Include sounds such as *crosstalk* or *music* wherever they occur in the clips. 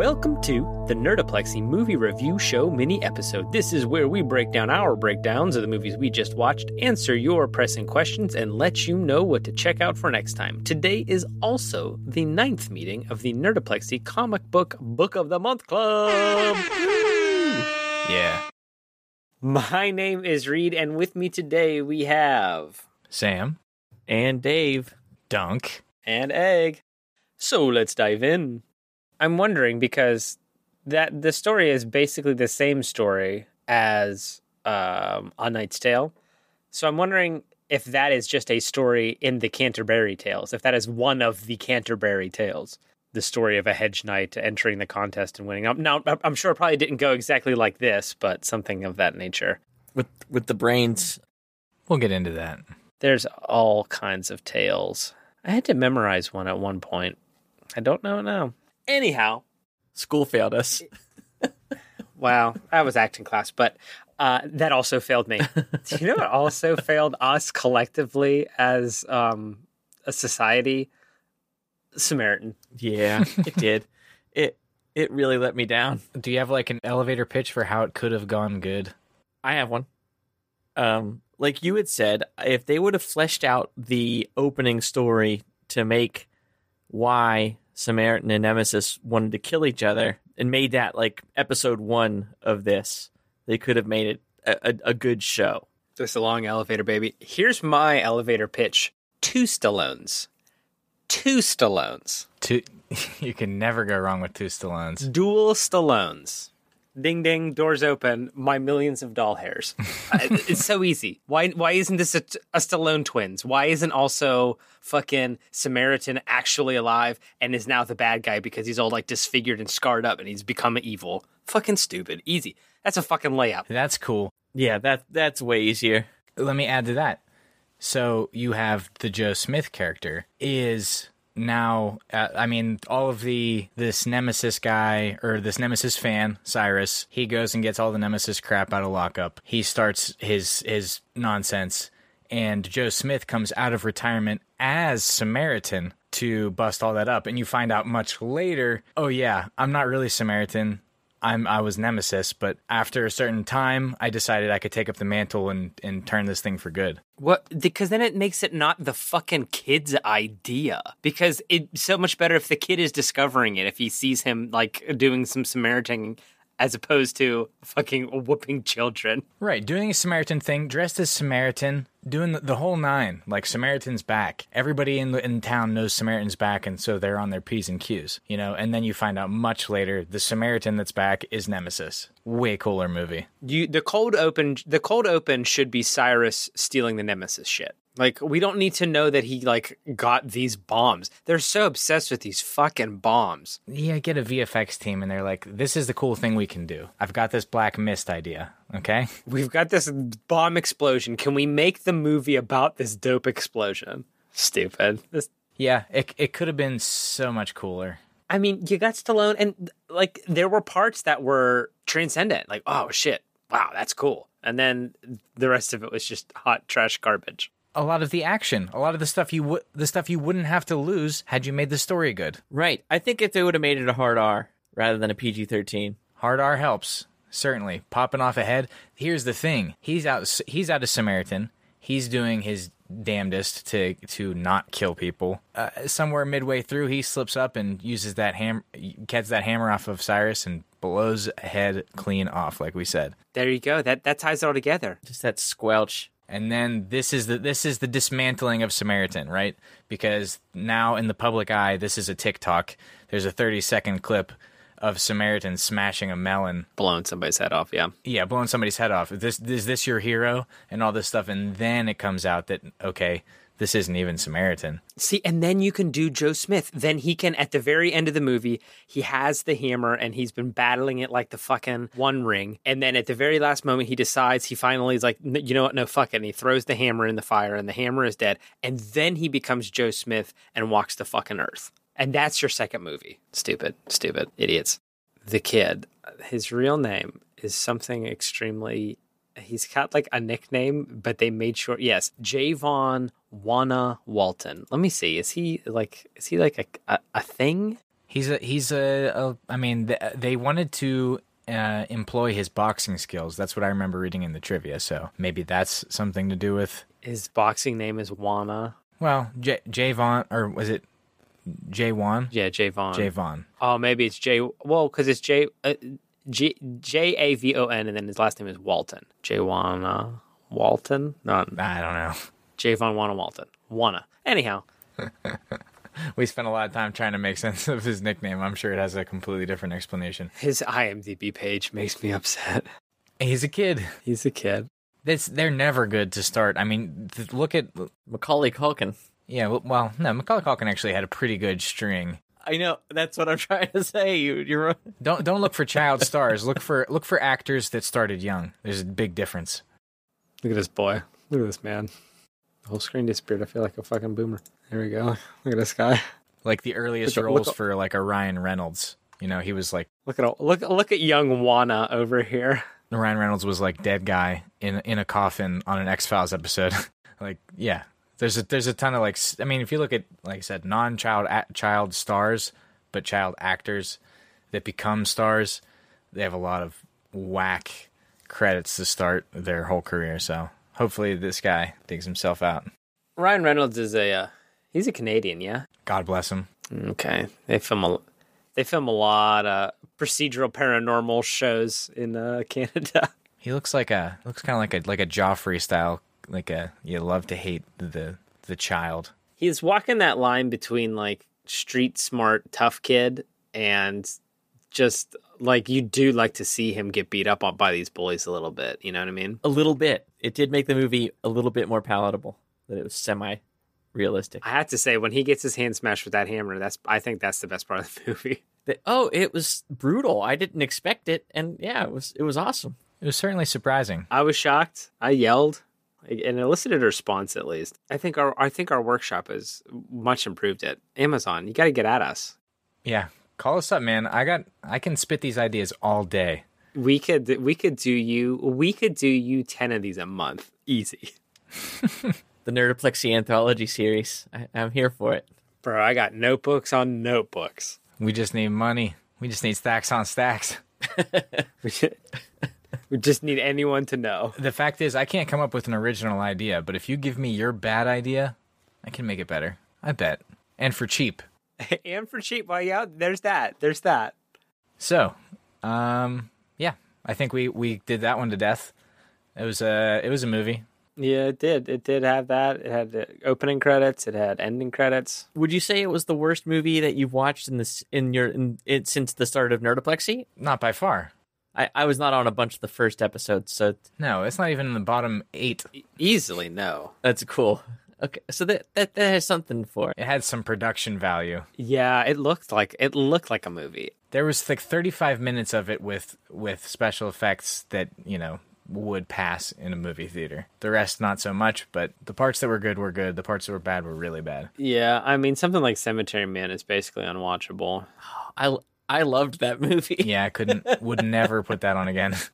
Welcome to the Nerdoplexy Movie Review Show mini episode. This is where we break down our breakdowns of the movies we just watched, answer your pressing questions, and let you know what to check out for next time. Today is also the ninth meeting of the Nerdoplexy Comic Book Book of the Month Club. *laughs* Yeah. My name is Reed, and with me today we have Sam. And Dave. Dunk. and Egg. So let's dive in. I'm wondering because that the story is basically the same story as um, A Knight's Tale. So I'm wondering if that is just a story in the Canterbury Tales, if that is one of the Canterbury Tales, the story of a hedge knight entering the contest and winning. Now, I'm sure it probably didn't go exactly like this, but something of that nature. With with the brains. We'll get into that. There's all kinds of tales. I had to memorize one at one point. I don't know it now. Anyhow, School failed us. *laughs* wow, that was acting class, but uh, that also failed me. Do *laughs* you know what also failed us collectively as um, a society? Samaritan. Yeah, it did. It it really let me down. Do you have like an elevator pitch for how it could have gone good? I have one. Um, like you had said, if they would have fleshed out the opening story to make why Samaritan and Nemesis wanted to kill each other and made that like episode one of this, they could have made it a, a, a good show. Just a long elevator, baby. Here's my elevator pitch: two Stallones, two Stallones, Two, *laughs* you can never go wrong with two Stallones. dual Stallones. Ding ding, doors open. My millions of doll hairs. *laughs* It's so easy. Why? Why isn't this a, a Stallone twins? Why isn't also fucking Samaritan actually alive and is now the bad guy because he's all like disfigured and scarred up and he's become evil? Fucking stupid. Easy. That's a fucking layup. That's cool. Yeah, that that's way easier. Let me add to that. So you have the Joe Smith character is now uh, I mean all of the this Nemesis guy or this Nemesis fan Cyrus he goes and gets all the Nemesis crap out of lockup. He starts his his nonsense and Joe Smith comes out of retirement as Samaritan to bust all that up and you find out much later, oh yeah, I'm not really Samaritan. I'm I was Nemesis, but after a certain time, I decided I could take up the mantle and and turn this thing for good. What? Because then it makes it not the fucking kid's idea. Because it's so much better if the kid is discovering it, if he sees him like doing some Samaritan as opposed to fucking whooping children. Right, doing a Samaritan thing, dressed as Samaritan, doing the, the whole nine, like Samaritan's back. Everybody in in town knows Samaritan's back, and so they're on their p's and q's, you know. And then you find out much later the Samaritan that's back is Nemesis. Way cooler movie. You the cold open the cold open should be Cyrus stealing the Nemesis shit. Like we don't need to know that he like got these bombs. They're so obsessed with these fucking bombs. Yeah, get a VFX team, and they're like, "This is the cool thing we can do. I've got this black mist idea. Okay, We've got this bomb explosion. Can we make the movie about this dope explosion? Stupid. This yeah, it it could have been so much cooler. I mean, you got Stallone, and like there were parts that were transcendent. Like, oh shit, wow, that's cool. And then the rest of it was just hot trash garbage. A lot of the action, a lot of the stuff you would the stuff you wouldn't have to lose had you made the story good. Right. I think if they would have made it a hard R rather than a PG thirteen. Hard R helps certainly. Popping off ahead. Here's the thing: he's out. He's out of Samaritan. He's doing his damnedest to to not kill people. Uh, somewhere midway through, he slips up and uses that ham, gets that hammer off of Cyrus and blows head clean off, like we said. There you go. That that ties it all together. Just that squelch. And then this is the this is the dismantling of Samaritan, right? Because now in the public eye, this is a TikTok. There's a 30 second clip of Samaritan smashing a melon Blowing somebody's head off. Yeah. yeah, blowing somebody's head off. Is this is this your hero and all this stuff, and then it comes out that okay, this isn't even Samaritan. See, and then you can do Joe Smith. Then he can, at the very end of the movie, he has the hammer and he's been battling it like the fucking One Ring. And then at the very last moment, he decides he finally is like, you know what? No, fuck it. And he throws the hammer in the fire and the hammer is dead. And then he becomes Joe Smith and walks the fucking earth. And that's your second movie. Stupid, stupid idiots. The kid, his real name is something extremely he's got like a nickname, but they made sure. Yes, Javon Wanna Walton. Let me see. Is he like? Is he like a a, a thing? He's a he's a, a I mean th- they wanted to uh, employ his boxing skills. That's what I remember reading in the trivia. So maybe that's something to do with. His boxing name is Wanna. Well, J- Javon or was it Javon? Yeah, Javon. Javon. Oh, maybe it's J. Well, because it's J. Uh, J J A V O N, and then his last name is Walton. Jawana Walton. No, I don't know. Javon Wanna Walton. Wanna. Anyhow, *laughs* We spent a lot of time trying to make sense of his nickname. I'm sure it has a completely different explanation. his IMDb page makes me upset. He's a kid. He's a kid. That's they're never good to start. I mean, th- look at Macaulay Culkin. yeah. Well, well, no, Macaulay Culkin actually had a pretty good string. I know that's what I'm trying to say. You, you're Don't don't look for child stars. Look for look for actors that started young. There's a big difference. Look at this boy. Look at this man. The whole screen disappeared. I feel like a fucking boomer. There we go. Look at this guy. Like the earliest Look roles look for like a Ryan Reynolds. You know, he was like Look at all, look look at young Wanna over here. Ryan Reynolds was like dead guy in in a coffin on an X Files episode. *laughs* like, yeah, there's a there's a ton of like I mean, if you look at like I said, non child child stars, but child actors that become stars, they have a lot of whack credits to start their whole career. So hopefully, this guy digs himself out. Ryan Reynolds is a uh, he's a Canadian, yeah. God bless him. Okay, they film a they film a lot of procedural paranormal shows in uh, *laughs* Canada. He looks like a looks kind of like a like a Joffrey style, like a you love to hate the the child. He's walking that line between like street smart tough kid and just like you do like to see him get beat up on by these bullies a little bit. You know what I mean? a little bit. It did make the movie a little bit more palatable. That it was semi realistic. I have to say when he gets his hand smashed with that hammer, that's I think that's the best part of the *laughs* movie. That oh, it was brutal. I didn't expect it, and yeah, it was it was awesome. It was certainly surprising. I was shocked. I yelled and elicited a response at least. I think our I think our workshop is much improved at Amazon. You got to get at us. Yeah, call us up, man. I got I can spit these ideas all day. We could we could do you we could do you 10 of these a month. Easy. *laughs* *laughs* The Nerdoplexy anthology series. I, I'm here for it. Bro, I got notebooks on notebooks. We just need money. We just need stacks on stacks. *laughs* We just need anyone to know. The fact is, I can't come up with an original idea, but if you give me your bad idea, I can make it better. I bet. And for cheap. *laughs* and for cheap, well, yeah, there's that. There's that. So, um, yeah, I think we, we did that one to death. It was a it was a movie. Yeah, it did. It did have that. It had the opening credits. It had ending credits. Would you say it was the worst movie that you've watched in this in your in it since the start of Nerdoplexy? Not by far. I, I was not on a bunch of the first episodes, so No, it's not even in the bottom eight. Easily no. that's cool. Okay, so that that, that has something for it. It had some production value. Yeah, it looked like it looked like a movie. There was like 35 minutes of it with with special effects that you know would pass in a movie theater. The rest not so much, but the parts that were good were good. The parts that were bad were really bad. Yeah, I mean something like Cemetery Man is basically unwatchable. I I loved that movie. Yeah, I couldn't would never put that on again. *laughs*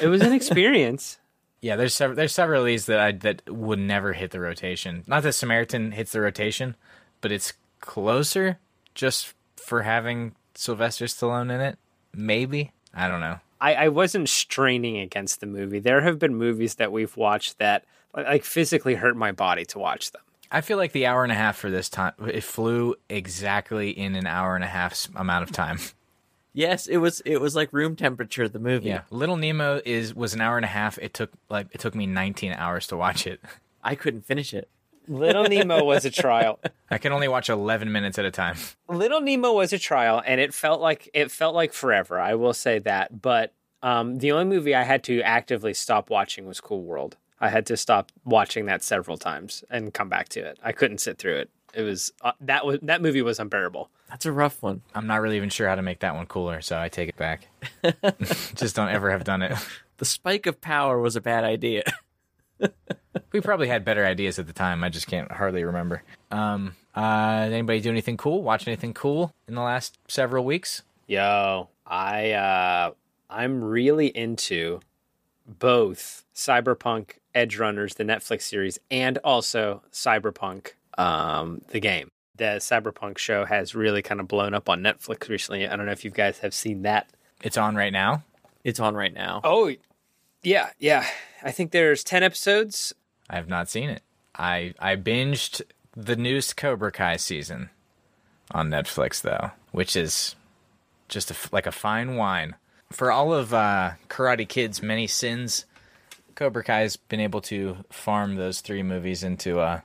It was an experience. Yeah, there's several there's several of these that I that would never hit the rotation. Not that Samaritan hits the rotation, but it's closer just for having Sylvester Stallone in it. Maybe I don't know. I, I wasn't straining against the movie. There have been movies that we've watched that like physically hurt my body to watch them. I feel like the hour and a half for this time it flew exactly in an hour and a half amount of time. *laughs* Yes, it was it was like room temperature the movie. Yeah, Little Nemo is was an hour and a half. It took like it took me 19 hours to watch it. *laughs* I couldn't finish it. Little Nemo was a trial. *laughs* I can only watch 11 minutes at a time. Little Nemo was a trial, and it felt like it felt like forever. I will say that. But um, the only movie I had to actively stop watching was Cool World. I had to stop watching that several times and come back to it. I couldn't sit through it. It was uh, that was that movie was unbearable. That's a rough one. I'm not really even sure how to make that one cooler, so I take it back. *laughs* Just don't ever have done it. *laughs* The spike of power was a bad idea. *laughs* We probably had better ideas at the time. I just can't hardly remember. Um, uh, did anybody do anything cool? Watch anything cool in the last several weeks? Yo, I uh I'm really into both Cyberpunk Edge Runners, the Netflix series, and also Cyberpunk, um, the game. The Cyberpunk show has really kind of blown up on Netflix recently. I don't know if you guys have seen that. It's on right now. It's on right now. Oh, yeah, yeah. I think there's 10 episodes. I have not seen it. I I binged the newest Cobra Kai season on Netflix though, which is just a f like a fine wine. For all of uh, Karate Kid's many sins, Cobra Kai's been able to farm those three movies into a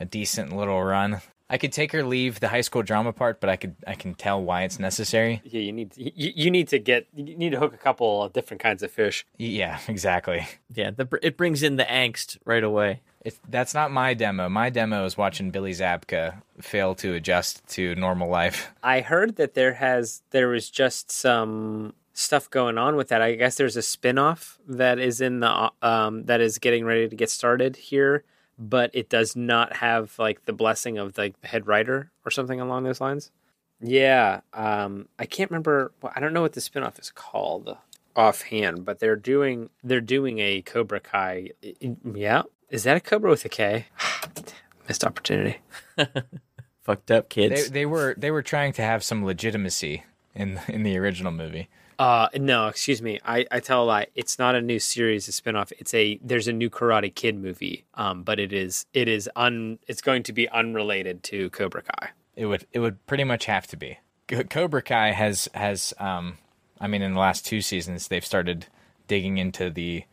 a decent little run. I could take or leave the high school drama part, but I could I can tell why it's necessary. Yeah, you need you, you need to get you need to hook a couple of different kinds of fish. Yeah, *laughs* exactly. Yeah, the, it brings in the angst right away. It's, that's not my demo. My demo is watching Billy Zabka fail to adjust to normal life. I heard that there has there was just some stuff going on with that. I guess there's a spin-off that is in the um that is getting ready to get started here, but it does not have like the blessing of like the head writer or something along those lines. Yeah, um I can't remember well, I don't know what the spin-off is called offhand, but they're doing they're doing a Cobra Kai yeah. Is that a Cobra with a K? *sighs* Missed opportunity. *laughs* Fucked up They, kids. they were they were trying to have some legitimacy in in the original movie. Uh no, excuse me. I, I tell a lie. It's not a new series, a spinoff. It's a there's a new Karate Kid movie. Um, but it is it is un it's going to be unrelated to Cobra Kai. It would it would pretty much have to be. Cobra Kai has has um I mean in the last two seasons they've started digging into the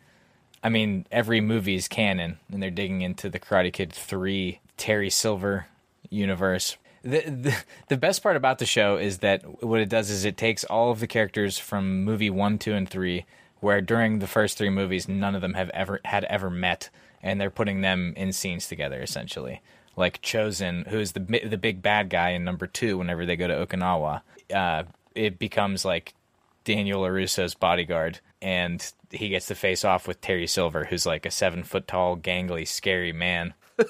I mean every movie's canon and they're digging into the Karate Kid 3 Terry Silver universe. The, the best part about the show is that what it does is it takes all of the characters from movie 1, 2 and 3 where during the first 3 movies none of them have ever had ever met and they're putting them in scenes together essentially like Chozen, who's the the big bad guy in number two. Whenever they go to Okinawa, uh, it becomes like Daniel Larusso's bodyguard, and he gets to face off with Terry Silver, who's like a seven foot tall, gangly, scary man *laughs*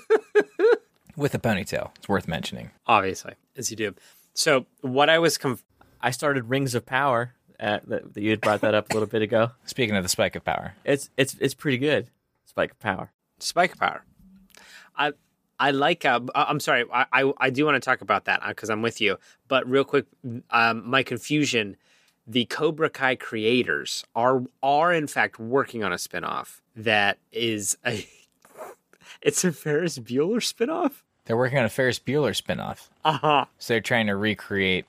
with a ponytail. It's worth mentioning. Obviously, as you do. So what I was conf- I started Rings of Power. Uh, that, that you had brought that up a little bit ago. *laughs* Speaking of the spike of power, It's it's it's pretty good. Spike of Power. Spike of Power. I I like. Uh, I'm sorry. I I, I do want to talk about that because I'm with you. But real quick, um, my confusion. The Cobra Kai creators are are in fact working on a spinoff that is a. *laughs* It's a Ferris Bueller spinoff. They're working on a Ferris Bueller spinoff, Uh huh. so they're trying to recreate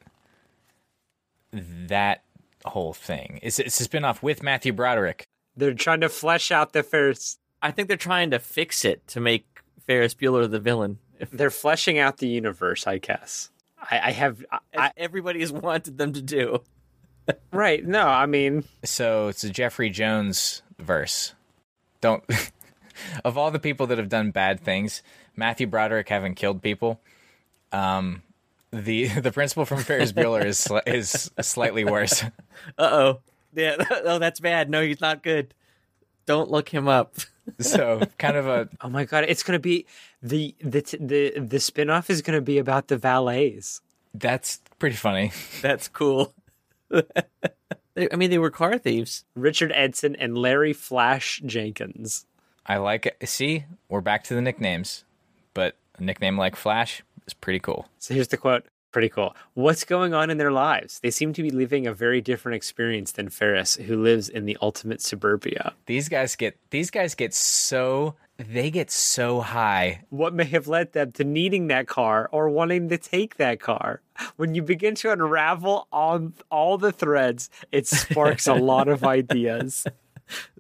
that whole thing. It's it's a spinoff with Matthew Broderick. They're trying to flesh out the Ferris. I think they're trying to fix it to make Ferris Bueller the villain. They're fleshing out the universe. I guess. I, I have. I, as everybody has wanted them to do. *laughs* right. No. I mean. So it's a Jeffrey Jones verse. Don't *laughs* of all the people that have done bad things, Matthew Broderick having killed people, um, the *laughs* the principal from Ferris Bueller is sli- is slightly worse. *laughs* Uh oh. Yeah. *laughs* Oh, that's bad. No, he's not good. Don't look him up. So kind of a Oh my god! It's gonna be the the the the spinoff is gonna be about the valets. that's pretty funny. That's cool. I mean, they were car thieves. Richard Edson and Larry Flash Jenkins. I like it. See, we're back to the nicknames, but a nickname like Flash is pretty cool. So here's the quote. Pretty cool. What's going on in their lives? They seem to be living a very different experience than Ferris, who lives in the ultimate suburbia. These guys get these guys get so they get so high What may have led them to needing that car or wanting to take that car? When you begin to unravel on all the threads, it sparks a lot of *laughs* ideas.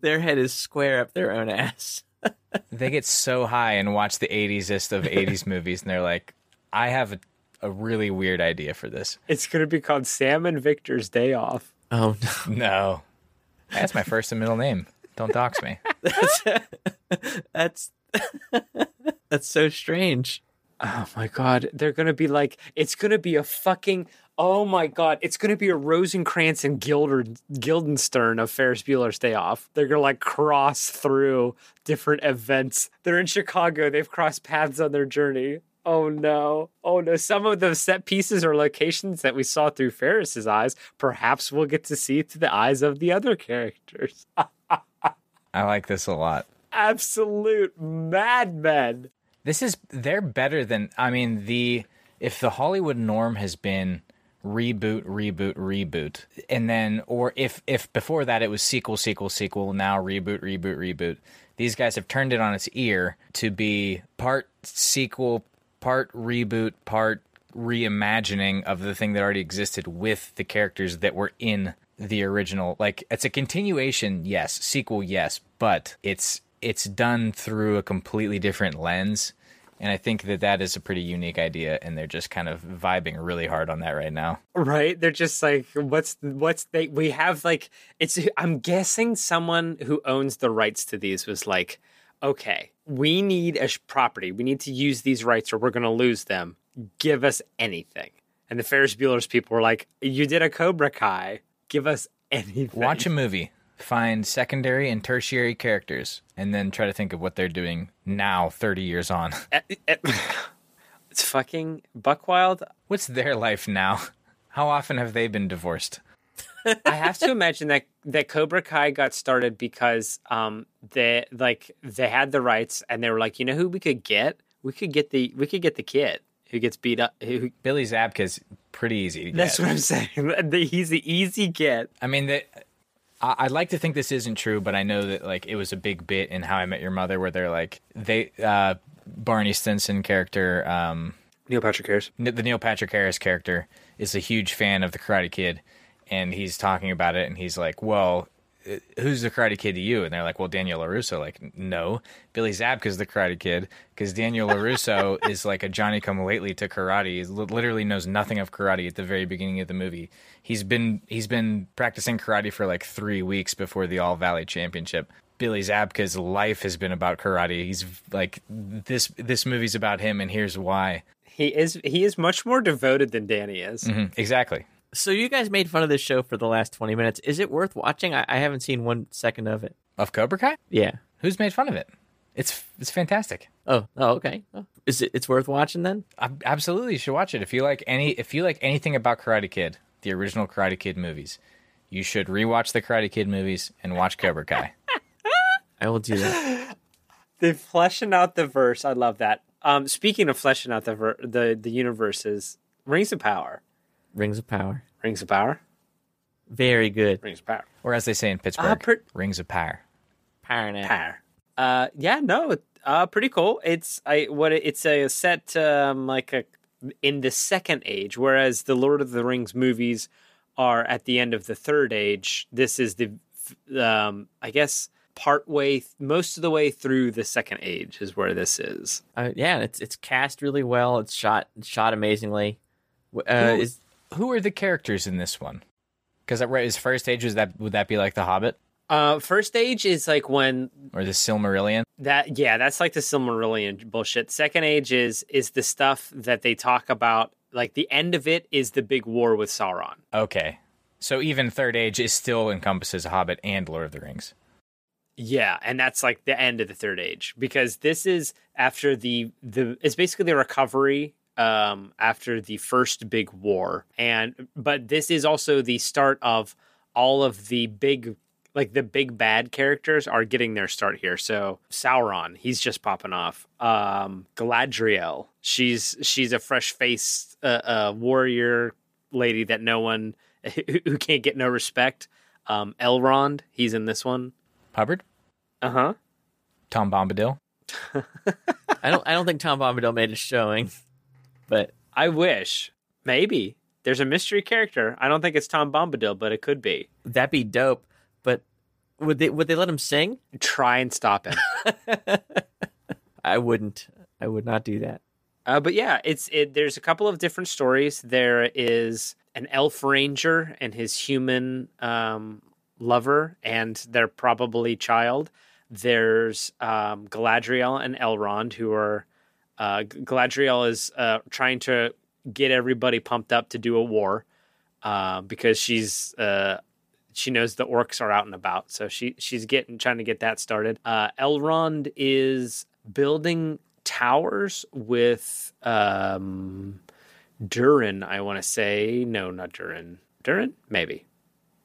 Their head is square up their own ass. They get so high and watch the 80s of 80s *laughs* movies and they're like i have a, a really weird idea for this It's going to be called Sam and Victor's Day Off. Oh no. no that's my first and middle name don't dox me *laughs* That's *laughs* that's so strange. Oh my god, they're gonna be like, it's gonna be a fucking. Oh my god, it's gonna be a Rosencrantz and Gilder, Guildenstern of Ferris Bueller's Day Off. They're gonna like cross through different events. They're in Chicago. They've crossed paths on their journey. Oh no, oh no. Some of the set pieces or locations that we saw through Ferris's eyes, perhaps we'll get to see through the eyes of the other characters. *laughs* I like this a lot. Absolute madmen. This is they're better than I mean the if the Hollywood norm has been reboot, reboot, reboot, and then or if if before that it was sequel, sequel, sequel, now reboot, reboot, reboot. These guys have turned it on its ear to be part sequel, part reboot, part reimagining of the thing that already existed with the characters that were in the original. Like it's a continuation, yes, sequel, yes, but it's it's done through a completely different lens. And I think that that is a pretty unique idea, and they're just kind of vibing really hard on that right now. Right? They're just like, what's what's they? We have like, it's. I'm guessing someone who owns the rights to these was like, okay, we need a property. We need to use these rights, or we're going to lose them. Give us anything. And the Ferris Bueller's people were like, you did a Cobra Kai. Give us anything. Watch a movie, find secondary and tertiary characters, and then try to think of what they're doing now, 30 years on. *laughs* Eh, eh, *sighs* It's fucking Buckwild. What's their life now? How often have they been divorced? I have to imagine that that Cobra Kai got started because um they like they had the rights and they were like, you know who we could get? We could get the we could get the kid who gets beat up. Who, Billy Zabka's pretty easy to get. that's what I'm saying. He's *laughs* the easy get. I mean, I- I'd like to think this isn't true, but I know that like it was a big bit in How I Met Your Mother, where they're like they uh, Barney Stinson character, um, Neil Patrick Harris. The Neil Patrick Harris character, is a huge fan of the Karate Kid, and he's talking about it, and he's like, "Well, who's the Karate Kid to you?" And they're like, "Well, Daniel Larusso." Like, no, Billy Zabka's the Karate Kid because Daniel *laughs* Larusso is like a Johnny Come Lately to karate. He literally knows nothing of karate at the very beginning of the movie. He's been he's been practicing karate for like three weeks before the All Valley Championship. Billy Zabka's life has been about karate. He's like this this movie's about him, and here's why. He is he is much more devoted than Danny is. Mhm, exactly. So you guys made fun of this show for the last twenty minutes. Is it worth watching? I, I haven't seen one second of it. Of Cobra Kai? Yeah. Who's made fun of it? It's it's fantastic. Oh. Oh. Okay. Oh. Is it? It's worth watching then. Ab- Absolutely, you should watch it. If you like any, if you like anything about Karate Kid, the original Karate Kid movies, you should rewatch the Karate Kid movies and watch Cobra Kai. *laughs* *laughs* I will do that. They're fleshing out the verse. I love that. Um, speaking of fleshing out the ver- the the universes, Rings of Power, Rings of Power. Rings of Power, Very good. Rings of Power, or as they say in Pittsburgh, Ah, per- Rings of Power. Power now. Power. Uh, yeah, no, uh, pretty cool. It's I what it's a set um like a in the second age, whereas the Lord of the Rings movies are at the end of the third age. This is the um I guess part way most of the way through the second age is where this is. Uh, yeah, it's it's cast really well. It's shot it's shot amazingly. W- Uh, Who- is Who are the characters in this one? Because right, his first age was that would that be like the Hobbit Uh, first age is like when or the Silmarillion? That yeah, that's like the Silmarillion bullshit. Second age is is the stuff that they talk about. Like the end of it is the big war with Sauron. Okay, so even third age is still encompasses Hobbit and Lord of the Rings. Yeah, and that's like the end of the third age because this is after the the it's basically the recovery um after the first big war and but this is also the start of all of the big like the big bad characters are getting their start here. So Sauron, he's just popping off. Um Galadriel, she's she's a fresh faced uh, uh, warrior lady that no one *laughs* who, who can't get no respect. Um Elrond, he's in this one. Hubbard, Uh huh. Tom Bombadil. *laughs* I don't I don't think Tom Bombadil made a showing, but I wish. Maybe. There's a mystery character. I don't think it's Tom Bombadil, but it could be. that'd be dope. But would they would they let him sing? Try and stop him. *laughs* I wouldn't. I would not do that. uh, but yeah, it's it. There's a couple of different stories. There is an elf ranger and his human um, lover and their probably child. There's um, Galadriel and Elrond, who are uh, Galadriel is uh, trying to get everybody pumped up to do a war uh, because she's uh, she knows the orcs are out and about, so she she's getting trying to get that started. Uh, Elrond is building towers with um, Durin. I want to say no, not Durin. Durin, maybe,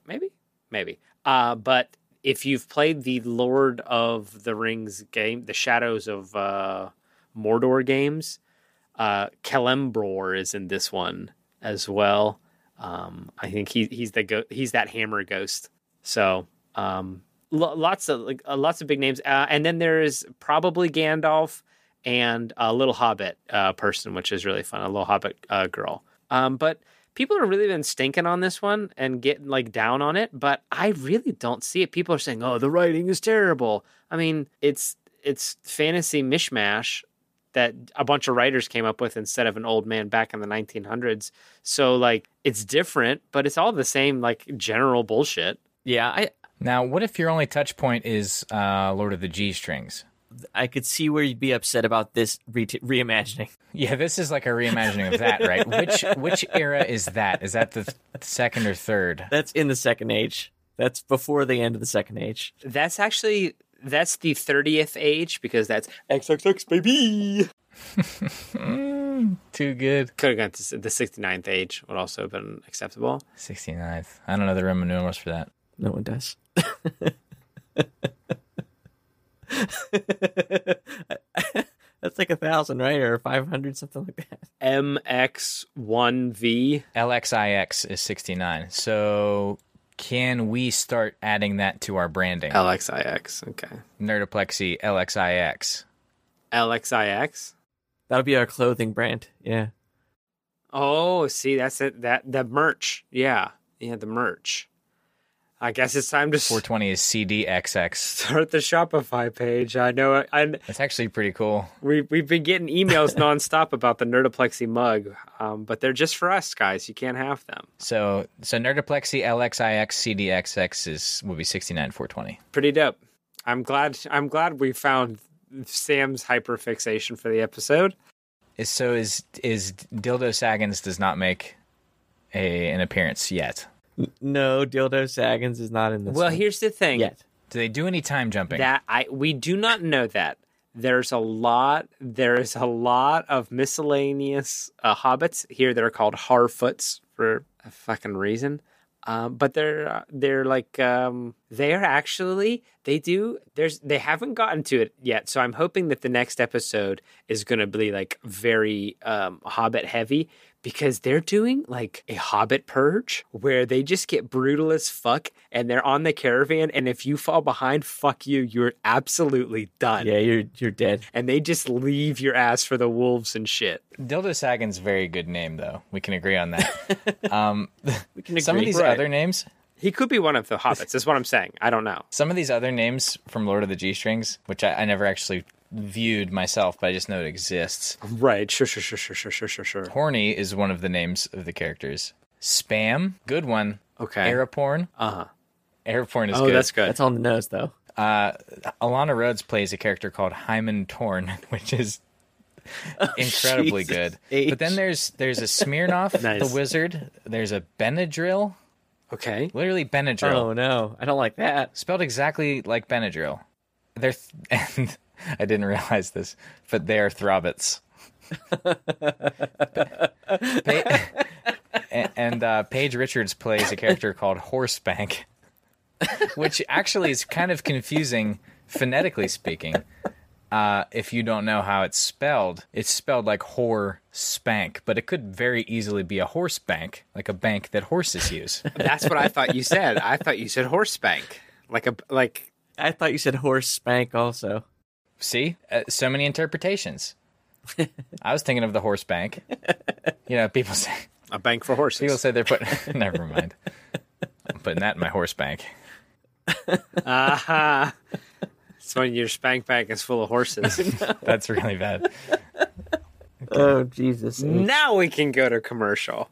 maybe, maybe. Uh, but if you've played the Lord of the Rings game, the Shadows of Mordor games, uh, Celebrimbor is in this one as well. Um, I think he he's the go- he's that hammer ghost. So um, lo- lots of like uh, lots of big names, uh, and then there is probably Gandalf and a little Hobbit uh, person, which is really fun, a little Hobbit uh, girl. Um, but people have really been stinking on this one and getting like down on it, but I really don't see it. People are saying, "Oh, the writing is terrible." I mean, it's it's fantasy mishmash that a bunch of writers came up with instead of an old man back in the 1900s. So like it's different, but it's all the same like general bullshit. Yeah, I Now, what if your only touch point is uh, Lord of the G Strings? I could see where you'd be upset about this re- reimagining. Yeah, this is like a reimagining of that, right? Which which era is that? Is that the th- second or third? That's in the second age. That's before the end of the second age. That's actually that's the 30th age because that's XXX baby. *laughs* Too good. Could have gone to the 69th age would also have been acceptable. 69th. I don't know the Roman numerals for that. No one does. *laughs* That's like a thousand, right? Or five hundred, something like that. MX1V. LXIX is 69. So can we start adding that to our branding? LXIX. Okay. Nerdoplexy LXIX. LXIX. That'll be our clothing brand. Yeah. Oh, see, that's it. That the merch. Yeah, yeah, the merch. I guess it's time to 420 is CDXX. start the Shopify page. I know. I, I That's actually pretty cool. we we've been getting emails *laughs* nonstop about the Nerdoplexy mug, um, but they're just for us guys. You can't have them. So so Nerdoplexy LXIX CDXX is will be 69 420. Pretty dope. I'm glad. I'm glad we found Sam's hyperfixation for the episode. Is so is is Dildo Saggins does not make a an appearance yet. No, Dildo Saggins is not in this. well, one here's the thing. yet. Do they do any time jumping? That I we do not know that. There's a lot. There is a lot of miscellaneous uh, hobbits here that are called Harfoots for a fucking reason. Um, but they're uh, they're like um, they are actually they do there's they haven't gotten to it yet. So I'm hoping that the next episode is going to be like very um, Hobbit heavy because they're doing like a Hobbit purge where they just get brutal as fuck and they're on the caravan and if you fall behind, fuck you, you're absolutely done. Yeah, you're you're dead. And they just leave your ass for the wolves and shit. Dildo Saggin's very good name though. We can agree on that. *laughs* um, We can some of these Right. other names, He could be one of the hobbits. is what I'm saying. I don't know. some of these other names from Lord of the G Strings, which I, I never actually viewed myself, but I just know it exists. Right. Sure, sure, sure, sure, sure, sure, sure, sure. Horny is one of the names of the characters. Spam, good one. Okay. Aeroporn. Uh huh. Aeroporn is oh, good. that's good. That's on the nose, though. Uh, Alana Rhodes plays a character called Hyman Torn, *laughs* which is Oh, *laughs* incredibly Jesus good. H. But then there's there's a Smirnoff, *laughs* nice. the wizard. There's a Benadryl. Okay. Literally Benadryl. Oh no, I don't like that. Spelled exactly like Benadryl. There th- and *laughs* I didn't realize this, but they are throbbits. Pa- *laughs* and and uh, Paige Richards plays a character called Horsebank, *laughs* which actually is kind of confusing phonetically speaking. Uh, if you don't know how it's spelled, it's spelled like whore spank, but it could very easily be a horse bank, like a bank that horses use. That's what I thought you said. I thought you said horse spank, like a like. I thought you said horse spank also. See, uh, so many interpretations. *laughs* I was thinking of the horse bank. You know, people say A bank for horses. people say they're putting. *laughs* never mind. I'm putting that in my horse bank. Aha. It's when your spank bank is full of horses. *laughs* That's really bad. Oh Jesus! now we can go to commercial.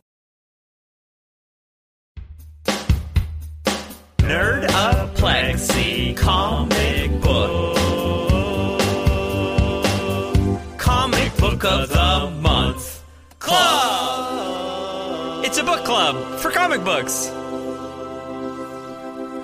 Nerdoplexy Comic Book. Book of the Month Club. It's a book club for comic books.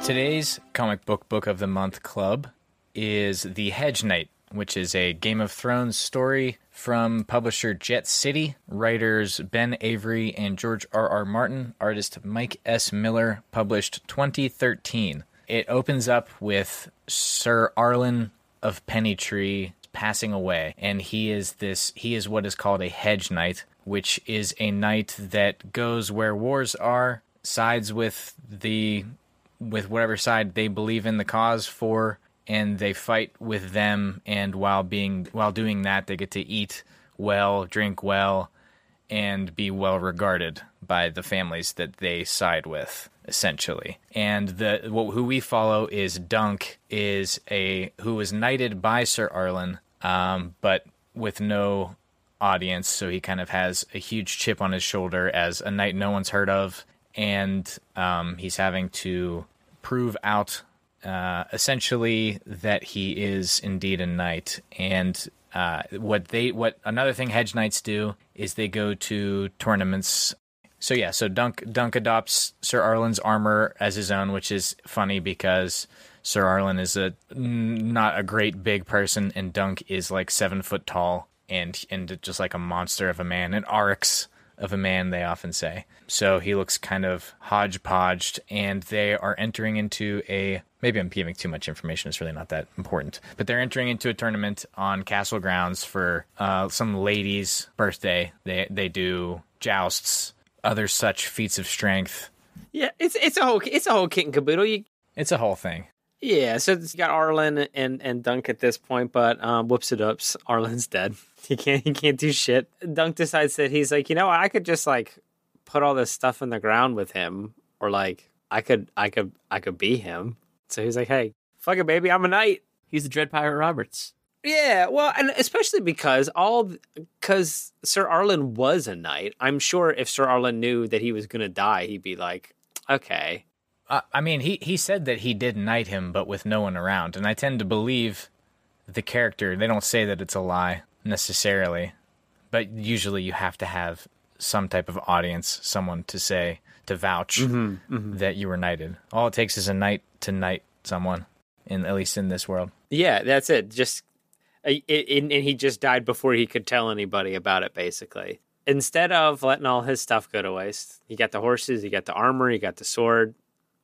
Today's comic book book of the month club is The Hedge Knight, which is a Game of Thrones story from publisher Jet City, writers Ben Avery and George R. R. Martin, artist Mike S. Miller, published 2013. It opens up with Sir Arlan of Pennytree passing away, and he is this he is what is called a hedge knight, which is a knight that goes where wars are, sides with the with whatever side they believe in the cause for, and they fight with them and while being while doing that they get to eat well, drink well, and be well regarded by the families that they side with essentially. And the who we follow is Dunk is a who was knighted by Sir Arlan um, but with no audience, so he kind of has a huge chip on his shoulder as a knight no one's heard of and um, he's having to prove out uh, essentially that he is indeed a knight and uh, what they what another thing hedge knights do is they go to tournaments. So yeah, so Dunk Dunk adopts Sir Arlan's armor as his own, which is funny because Sir Arlan is a not a great big person, and Dunk is like seven foot tall and and just like a monster of a man, an Arx of a man, they often say. So he looks kind of hodgepodged, and they are entering into a. Maybe I'm giving too much information. It's really not that important. But they're entering into a tournament on castle grounds for uh, some lady's birthday. They they do jousts, other such feats of strength. Yeah, it's it's a whole it's a whole kit and caboodle. You, It's a whole thing. Yeah, so it's got Arlan and and Dunk at this point, but um, whoops it ups, Arlan's dead. *laughs* He can't he can't do shit. Dunk decides that he's like, you know, I could just like put all this stuff in the ground with him, or like I could I could I could be him. So he's like, hey, fuck it, baby, I'm a knight. He's the Dread Pirate Roberts. Yeah, well, and especially because all because Sir Arlan was a knight. I'm sure if Sir Arlan knew that he was gonna die, he'd be like, okay, I mean, he he said that he did knight him, but with no one around, and I tend to believe the character. They don't say that it's a lie necessarily, but usually you have to have some type of audience, someone to say to vouch that you were knighted. All it takes is a knight to knight someone, in at least in this world. Yeah, that's it. Just uh, and and he just died before he could tell anybody about it. Basically, instead of letting all his stuff go to waste, he got the horses, he got the armor, he got the sword.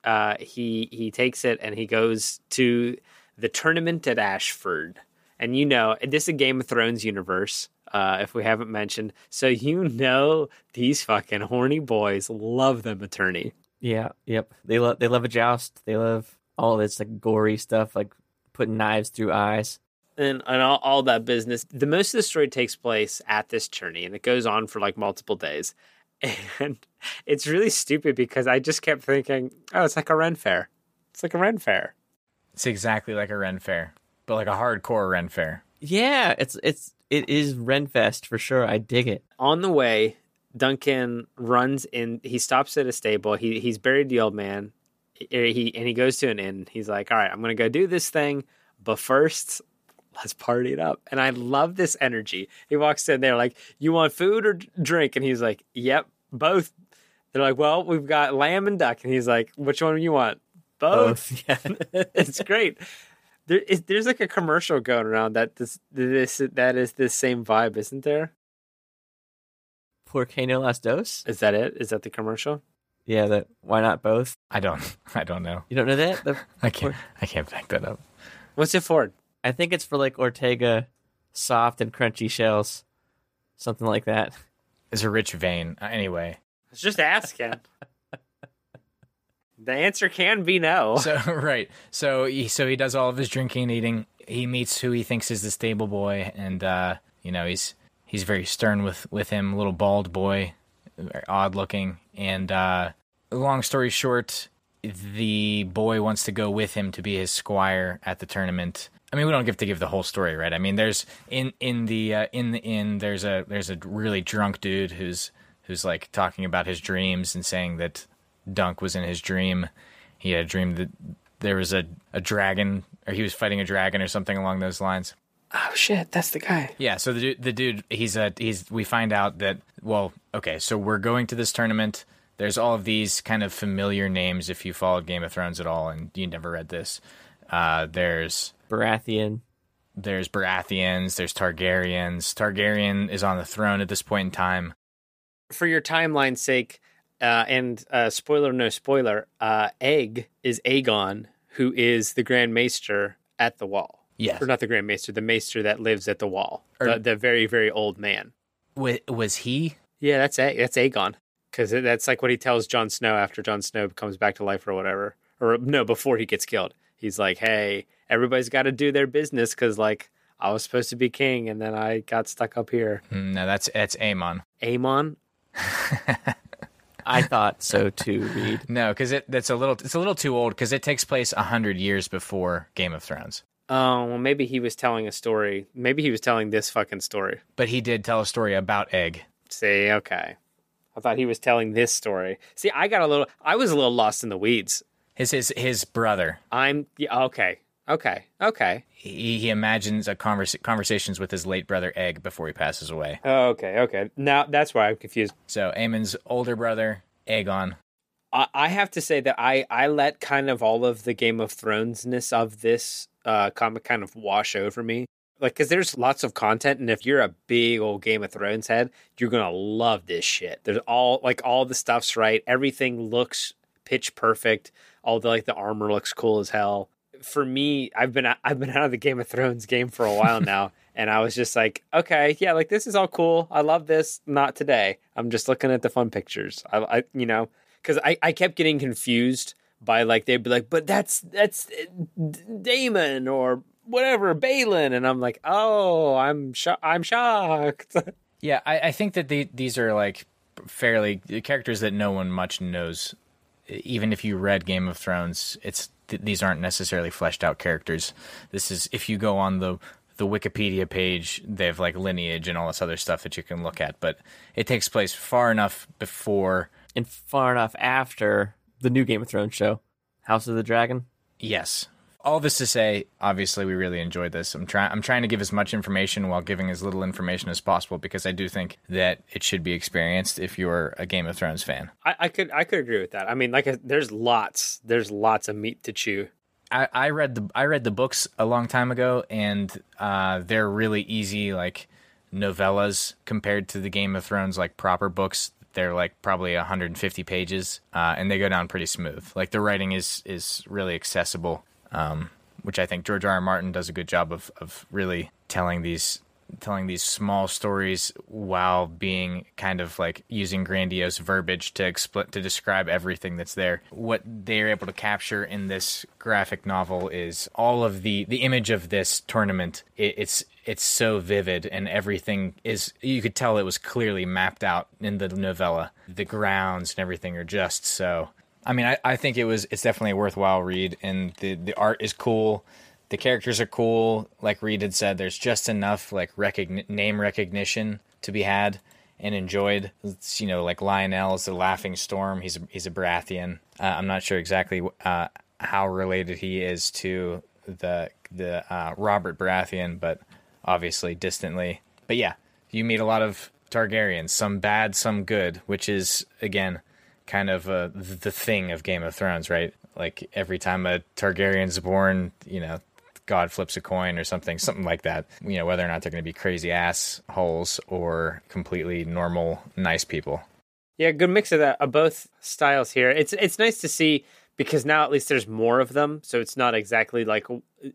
Uh, he he takes it and he goes to the tournament at Ashford. And you know, this is a Game of Thrones universe. Uh, if we haven't mentioned, so you know these fucking horny boys love them attorney. Yeah, yep. They love they love a joust. They love all this like gory stuff, like putting knives through eyes. and, and all, all that business. The most of the story takes place at this tourney, and it goes on for like multiple days. *laughs* And it's really stupid because I just kept thinking, oh, it's like a Ren fair. It's like a Ren fair. It's exactly like a Ren fair, but like a hardcore Ren fair. Yeah, it's it's it is Renfest for sure. I dig it. On the way, Duncan runs in. He stops at a stable. He he's buried the old man. He, he and he goes to an inn. He's like, all right, I'm gonna go do this thing, but first. Let's party it up. And I love this energy. He walks in there like, You want food or drink? And he's like, Yep, both. They're like, Well, we've got lamb and duck. And he's like, Which one do you want? Both. *laughs* Yeah. *laughs* it's great. There is, there's like a commercial going around that this this that is this same vibe, isn't there? Por que no las dos? Is that it? Is that the commercial? Yeah, that why not both? I don't, *laughs* I don't know. You don't know that? The, I can't, I can't back that up. What's it for? I think it's for like Ortega soft and crunchy shells. Something like that. It's a rich vein. Uh, anyway, I was just asking. *laughs* the answer can be no. so *laughs* right so he so he does all of his drinking and eating he meets who he thinks is the stable boy and uh you know he's he's very stern with with him little bald boy very odd looking and uh long story short the boy wants to go with him to be his squire at the tournament I mean, we don't have to give the whole story, right? I mean, there's in in the uh, in the inn there's a there's a really drunk dude who's who's like talking about his dreams and saying that Dunk was in his dream. He had a dream that there was a, a dragon, or he was fighting a dragon, or something along those lines. oh shit, that's the guy. Yeah. So the dude, the dude, he's a he's. We find out that well, okay, so we're going to this tournament. There's all of these kind of familiar names if you followed Game of Thrones at all, and you never read this. Uh, there's Baratheon. there's Baratheons, there's Targaryens. Targaryen is on the throne at this point in time. For your timeline's sake, uh, and uh, spoiler no spoiler, uh, Egg is Aegon, who is the Grand Maester at the wall. Yes. Or not the Grand Maester, the Maester that lives at the wall. Or- the, the very, very old man. Was, was he? Yeah, that's a that's Aegon. Because that's like what he tells Jon Snow after Jon Snow comes back to life or whatever. Or no, before he gets killed. He's like, hey, everybody's got to do their business because, like, I was supposed to be king and then I got stuck up here. Hmm, No, that's that's Aemon. Aemon? I thought so too, Reed. *laughs* No, because it that's a little it's a little too old because it takes place a hundred years before Game of Thrones. Oh, well, maybe he was telling a story. Maybe he was telling this fucking story. But he did tell a story about Egg. See, okay. I thought he was telling this story. See, I got a little, I was a little lost in the weeds. His his his brother. I'm, yeah, okay, okay, okay, He, he imagines a convers- conversations with his late brother Egg before he passes away. Oh, okay, okay. Now that's why I'm confused. So Aemon's older brother Aegon. I, I have to say that I, I let kind of all of the Game of Thronesness of this uh, comic kind of wash over me. Like, because there's lots of content, and if you're a big old Game of Thrones head, you're gonna love this shit. There's all like all the stuff's right. Everything looks pitch perfect. All the like the armor looks cool as hell. For me, I've been I've been out of the Game of Thrones game for a while *laughs* now, and I was just like, okay, yeah, like this is all cool. I love this. Not today. I'm just looking at the fun pictures. I, I you know, because I I kept getting confused by like they'd be like, but that's that's uh, Daemon or whatever Balin, and I'm like, oh, I'm sho- I'm shocked. *laughs* Yeah, I, I think that the, these are like fairly characters that no one much knows. Even if you read Game of Thrones, it's th- these aren't necessarily fleshed out characters. This is if you go on the the Wikipedia page, they have like lineage and all this other stuff that you can look at, but it takes place far enough before. And far enough after the new Game of Thrones show, House of the Dragon. Yes. All this to say, obviously, we really enjoyed this. I'm trying. I'm trying to give as much information while giving as little information as possible because I do think that it should be experienced if you're a Game of Thrones fan. I, I could I could agree with that. I mean, like, there's lots there's lots of meat to chew. I, I read the I read the books a long time ago, and uh, they're really easy, like novellas compared to the Game of Thrones like proper books. They're like probably 150 pages, uh, and they go down pretty smooth. Like the writing is is really accessible, um, which I think George R. R. Martin does a good job of of really telling these telling these small stories while being kind of like using grandiose verbiage to expl- to describe everything that's there. What they're able to capture in this graphic novel is all of the the image of this tournament. It, it's it's so vivid and everything is you could tell it was clearly mapped out in the novella. The grounds and everything are just so. I mean, I, I think it was it's definitely a worthwhile read, and the the art is cool the characters are cool. Like Reed had said, there's just enough like name recognition to be had and enjoyed. It's, you know, like Lyonel is the Laughing Storm. He's a, he's a Baratheon. Uh, I'm not sure exactly uh, how related he is to the the uh, Robert Baratheon, but obviously distantly. But yeah, you meet a lot of Targaryens, some bad, some good, which is again kind of uh, the thing of Game of Thrones, right? Like every time a Targaryen's born, you know, God flips a coin or something, something like that. You know, whether or not they're going to be crazy ass holes or completely normal, nice people. Yeah, good mix of that of both styles here. It's it's nice to see because now at least there's more of them, so it's not exactly like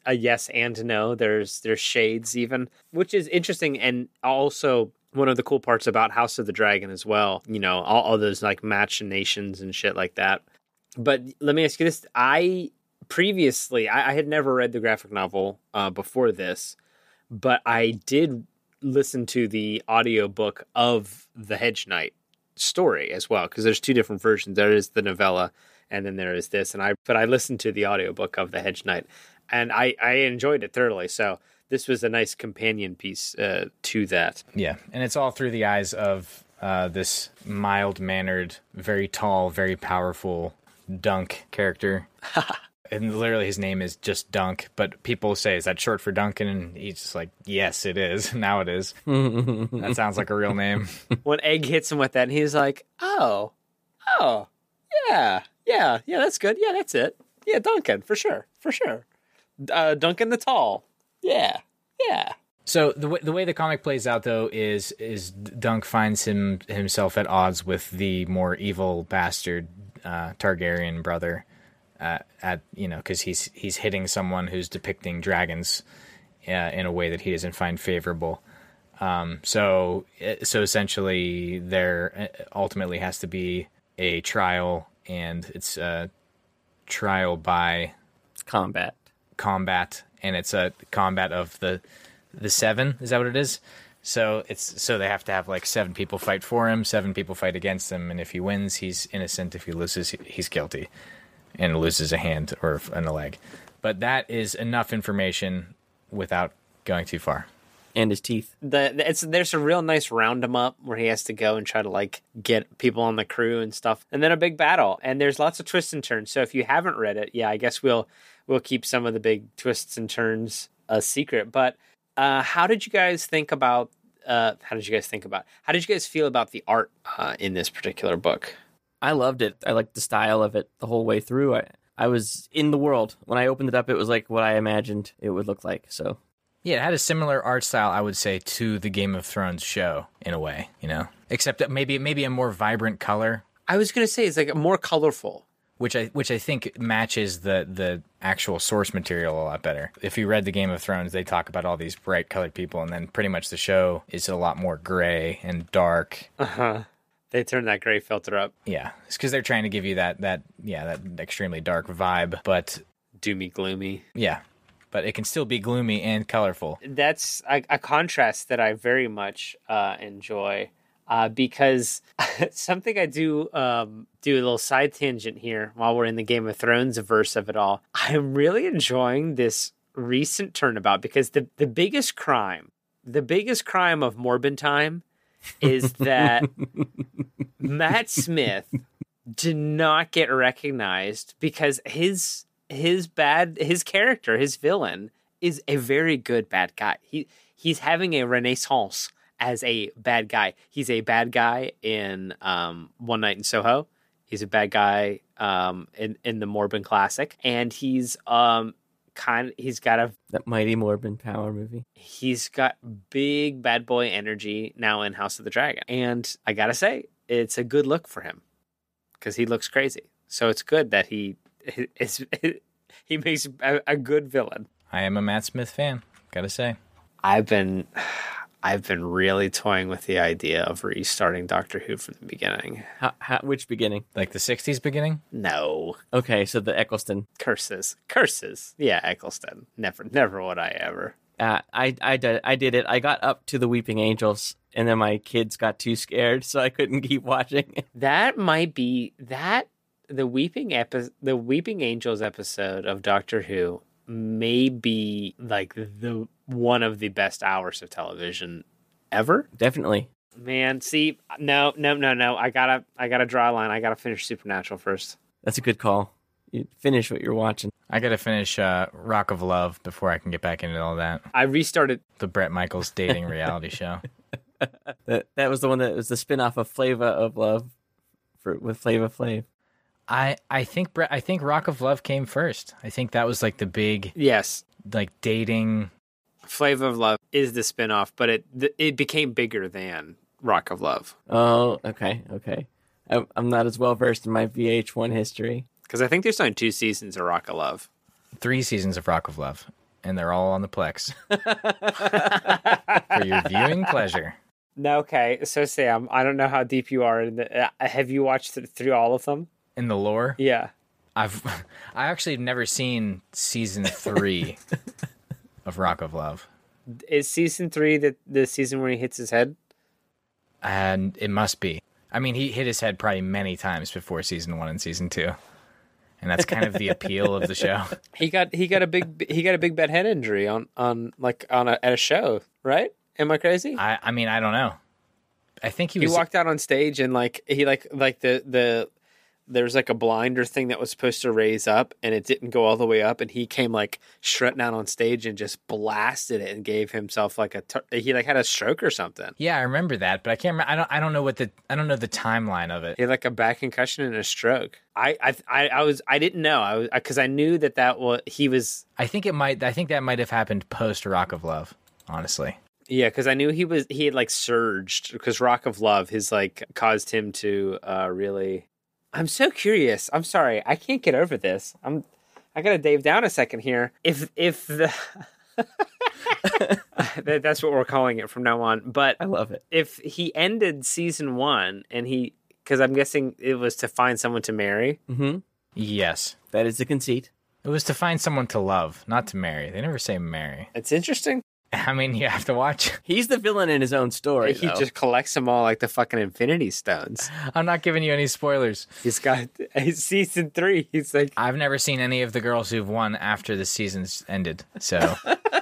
a yes and no. There's there's shades even, which is interesting and also one of the cool parts about House of the Dragon as well. You know, all, all those like machinations and shit like that. But let me ask you this: I previously I, I had never read the graphic novel uh, before this, but I did listen to the audiobook of the Hedge Knight story as well because there's two different versions. There is the novella and then there is this and I but I listened to the audiobook of the Hedge Knight and I I enjoyed it thoroughly. So this was a nice companion piece uh, to that. Yeah, and it's all through the eyes of uh, this mild mannered, very tall, very powerful Dunk character. *laughs* and literally his name is just Dunk, but people say, is that short for Duncan? And he's just like, yes, it is. *laughs* Now it is. *laughs* that sounds like a real name. When Egg hits him with that, and he's like, "Oh, oh, yeah, yeah, yeah, that's good. Yeah, that's it. Yeah, Duncan for sure, for sure. Uh, Duncan the Tall. Yeah, yeah." So the way, the way the comic plays out though is is Dunk finds him himself at odds with the more evil bastard uh, Targaryen brother uh, at you know because he's he's hitting someone who's depicting dragons uh, in a way that he doesn't find favorable. Um, so uh, so essentially, there uh, ultimately has to be a trial, and it's a trial by Combat. combat, and it's a combat of the the seven. Is that what it is? So it's so they have to have like seven people fight for him, seven people fight against him, and if he wins, he's innocent. If he loses, he's guilty, and loses a hand or and a leg. But that is enough information without going too far. And his teeth. the, the- it's there's a real nice round 'em up where he has to go and try to like get people on the crew and stuff, and then a big battle. And there's lots of twists and turns. So if you haven't read it, yeah, I guess we'll we'll keep some of the big twists and turns a secret. But uh, how did you guys think about? Uh, how did you guys think about? How did you guys feel about the art uh, in this particular book? I loved it. I liked the style of it the whole way through. I, I was in the world. When I opened it up, it was like what I imagined it would look like. So Yeah, it had a similar art style, I would say, to the Game of Thrones show in a way. You know, except that maybe maybe a more vibrant color I was gonna say it's like more colorful. Which I which I think matches the the actual source material a lot better. If you read the Game of Thrones, they talk about all these bright colored people, and then pretty much the show is a lot more gray and dark. Uh huh. They turned that gray filter up. Yeah, it's because they're trying to give you that that yeah that extremely dark vibe, but Doomy, gloomy. yeah, but it can still be gloomy and colorful. that's a, a contrast that I very much uh, enjoy uh, because *laughs* something I do um, do a little side tangent here while we're in the Game of Thrones verse of it all. *laughs* I'm really enjoying this recent turnabout because the the biggest crime, the biggest crime of Morbin time, is that *laughs* Matt Smith did not get recognized because his his bad his character his villain is a very good bad guy. He he's having a renaissance as a bad guy. He's a bad guy in um, One Night in Soho. He's a bad guy um, in in the Morbin Classic, and he's um kind. He's got a that mighty Morbin Power movie. he's got big bad boy energy now in House of the Dragon, and I gotta say it's a good look for him because he looks crazy. So it's good that he *laughs* is he makes a, a good villain. I am a Matt Smith fan, gotta say. I've been I've been really toying with the idea of restarting Doctor Who from the beginning. How, how, which beginning? Like the '60s beginning. No Okay, so the Eccleston. curses, curses. Yeah, Eccleston. Never, never would I ever. Uh, I I did I did it. I got up to the Weeping Angels, and then my kids got too scared, so I couldn't *laughs* keep watching. That might be that the weeping epi- the Weeping Angels episode of Doctor Who may be like the one of the best hours of television ever. Definitely. Man, see, no, no, no, no. I gotta, I gotta draw a line. I gotta finish Supernatural first. That's a good call. You finish what you're watching. I gotta finish uh, Rock of Love before I can get back into all that. I restarted. The Bret Michaels dating reality show. *laughs* That that was the one that was the spin-off of Flavor of Love for with Flavor Flav. I I think Brett I think Rock of Love came first. I think that was like the big Yes, like dating. Flavor of Love is the spinoff, but it th- it became bigger than Rock of Love Oh, okay, okay. I, I'm not as well versed in my VH1 history. because I think there's only two seasons of Rock of Love. three seasons of Rock of Love, and they're all on the Plex *laughs* for your viewing pleasure. No, okay. So Sam, I don't know how deep you are in the. Uh, have you watched th- through all of them? In the lore, Yeah. I've *laughs* I actually have never seen season three *laughs* of Rock of Love, Is season three the the season where he hits his head? and it must be. I mean, he hit his head probably many times before season one and season two, and that's kind of the appeal of the show. *laughs* He got he got a big he got a big bad head injury on on like on a at a show, right? Am I crazy? I I mean, I don't know. I think he was he was. walked out on stage and like he like like the the there's like a blinder thing that was supposed to raise up and it didn't go all the way up and he came like strutting out on stage and just blasted it and gave himself like a he like had a stroke or something. yeah, I remember that, but I can't. Remember, I don't. I don't know what the. I don't know the timeline of it. He had like a back concussion and a stroke. I I I, I was I didn't know I was because I knew that that was he was I think it might. I think that might have happened post Rock of Love. Honestly, yeah because I knew he was he had like surged because Rock of Love his like caused him to uh really I'm so curious. I'm sorry. I can't get over this. I'm I gotta Dave down a second here. If if the *laughs* that's what we're calling it from now on. But I love it. if he ended season one and he because I'm guessing it was to find someone to marry. hmm Yes. That is the conceit. It was to find someone to love, not to marry. They never say marry. It's interesting. *laughs* I mean, you have to watch. He's the villain in his own story. he though. just collects them all like the fucking Infinity Stones. I'm not giving you any spoilers. He's got he's season three. He's like I've never seen any of the girls who've won after the season's ended. So *laughs*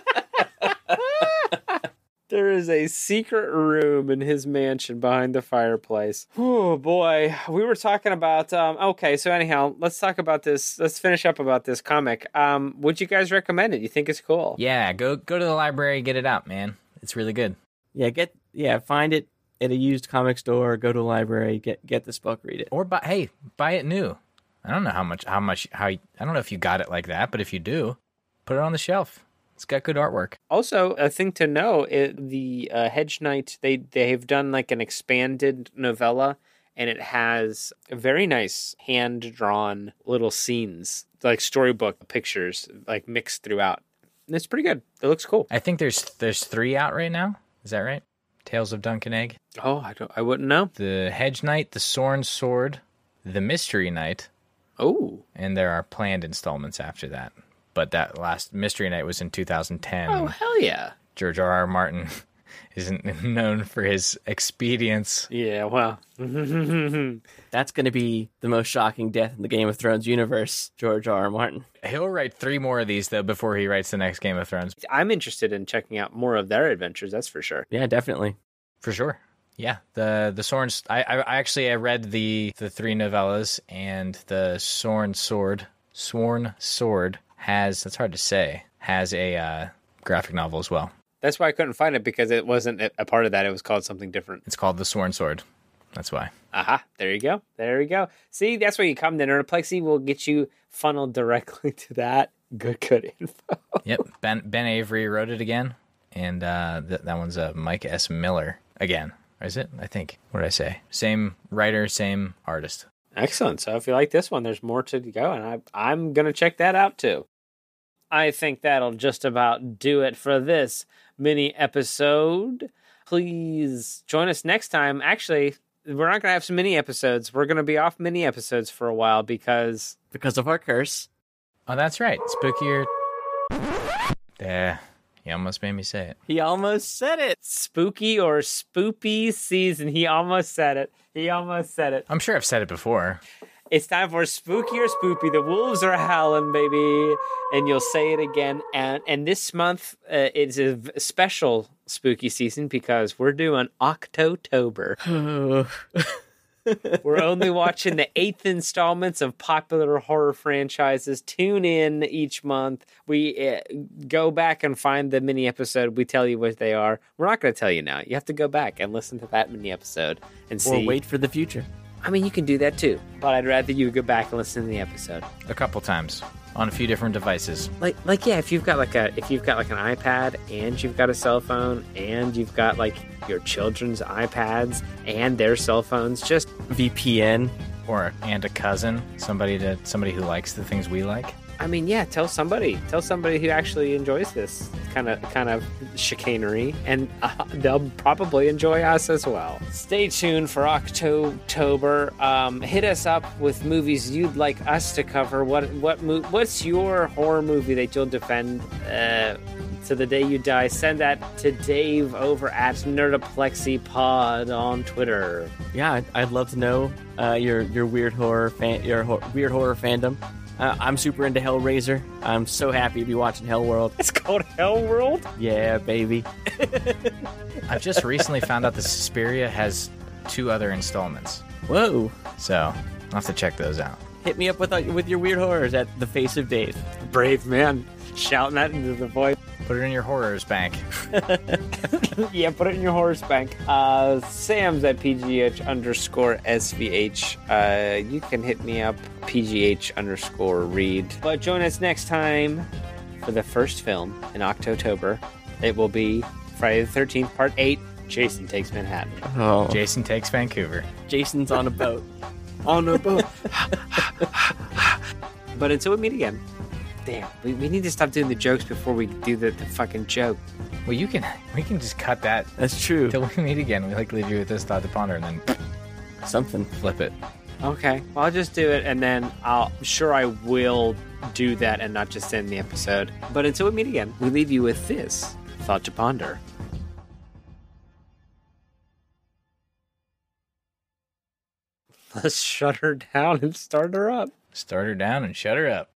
There is a secret room in his mansion behind the fireplace. Oh boy, we were talking about. Um, okay, so anyhow, let's talk about this. Let's finish up about this comic. Um, would you guys recommend it? You think it's cool? yeah, go go to the library, get it out, man. It's really good. yeah, get yeah, find it at a used comic store. Go to a library. Get get this book. Read it. Or buy hey, buy it new. I don't know how much how much how I don't know if you got it like that, but if you do, put it on the shelf. It's got good artwork. Also, a thing to know: it, the uh, Hedge Knight they they've done like an expanded novella, and it has very nice hand drawn little scenes, like storybook pictures, like mixed throughout. And it's pretty good. It looks cool. I think there's there's three out right now. Is that right? Tales of Dunk and Egg, Oh, I don't. I wouldn't know. the Hedge Knight, the Sorn Sword, the Mystery Knight, Oh, and there are planned installments after that. But that last Mystery Knight was in 2010. oh hell yeah! George R. R. Martin *laughs* isn't known for his expedience. Yeah, well, *laughs* That's going to be the most shocking death in the Game of Thrones universe. George R. R. Martin. He'll write three more of these though before he writes the next Game of Thrones. I'm interested in checking out more of their adventures. That's for sure. Yeah, definitely. For sure. Yeah, the the Sorn. I, I I actually I read the the three novellas and the Sorn Sword. Sworn Sword has that's hard to say has a uh, graphic novel as well. That's why I couldn't find it because it wasn't a part of that. It was called something different. It's called the Sworn Sword. That's why. Aha, there you go. There you go. See, that's where you come to Nerdoplexy. will get you funneled directly to that. Good, good info. *laughs* Yep. Ben Ben Avery wrote it again, and uh, th- that one's uh, Mike S. Miller again. Or is it? I think. What did I say? Same writer, same artist. Excellent. So if you like this one, there's more to go, and I, I'm going to check that out too. I think that'll just about do it for this mini episode. Please join us next time. Actually, we're not going to have some mini episodes. We're going to be off mini episodes for a while because Because of our curse. Oh, that's right. Spookier. Yeah, you almost made me say it. He almost said it. spooky or spoopy season. He almost said it. He almost said it. I'm sure I've said it before. It's time for spooky or spoopy. The wolves are howling, baby, and you'll say it again. And and this month uh, it's a v- special spooky season because we're doing October. *sighs* *laughs* We're only watching the eighth installments of popular horror franchises. Tune in each month. We uh, go back and find the mini episode. We tell you what they are. We're not going to tell you now. You have to go back and listen to that mini episode and see. or wait for the future. I mean, you can do that too, but I'd rather you go back and listen to the episode. A couple times on a few different devices. Like, like yeah, if you've got like a if you've got like an iPad and you've got a cell phone and you've got like your children's iPads and their cell phones, just VPN. Or and a cousin, somebody to somebody who likes the things we like. I mean, yeah, tell somebody, tell somebody who actually enjoys this kind of kind of chicanery, and uh, they'll probably enjoy us as well. Stay tuned for October. Um, hit us up with movies you'd like us to cover. What what mo- what's your horror movie that you'll defend? Uh, to the day you die, send that to Dave over at Nerdoplexy Pod on Twitter. Yeah, I'd, I'd love to know uh, your your weird horror fan, your ho- weird horror fandom. Uh, I'm super into Hellraiser. I'm so happy to be watching Hellworld. It's called Hell World. Yeah, baby. *laughs* I've just recently found out that Suspiria has two other installments. Whoa! So I'll have to check those out. Hit me up with uh, with your weird horrors at the Face of Dave. Brave man, shouting that into the void. Put it in your horrors bank. *laughs* yeah, put it in your horrors bank. Uh, Sam's at PGH underscore SVH. Uh, you can hit me up, PGH underscore read. But join us next time for the first film in October. It will be Friday the 13th, Part 8 Jason Takes Manhattan. Oh, Jason takes Vancouver. Jason's on a boat. on a boat. *laughs* But until we meet again, damn, we, we need to stop doing the jokes before we do the, the fucking joke. Well, you can *laughs* we can just cut that That's true. till we meet again. We like leave you with this thought to ponder, and then Something. flip it. Okay, well, I'll just do it, and then I'll I'm sure I will do that and not just end the episode. But until we meet again, we leave you with this thought to ponder. *laughs* Let's shut her down and start her up. Start her down and shut her up.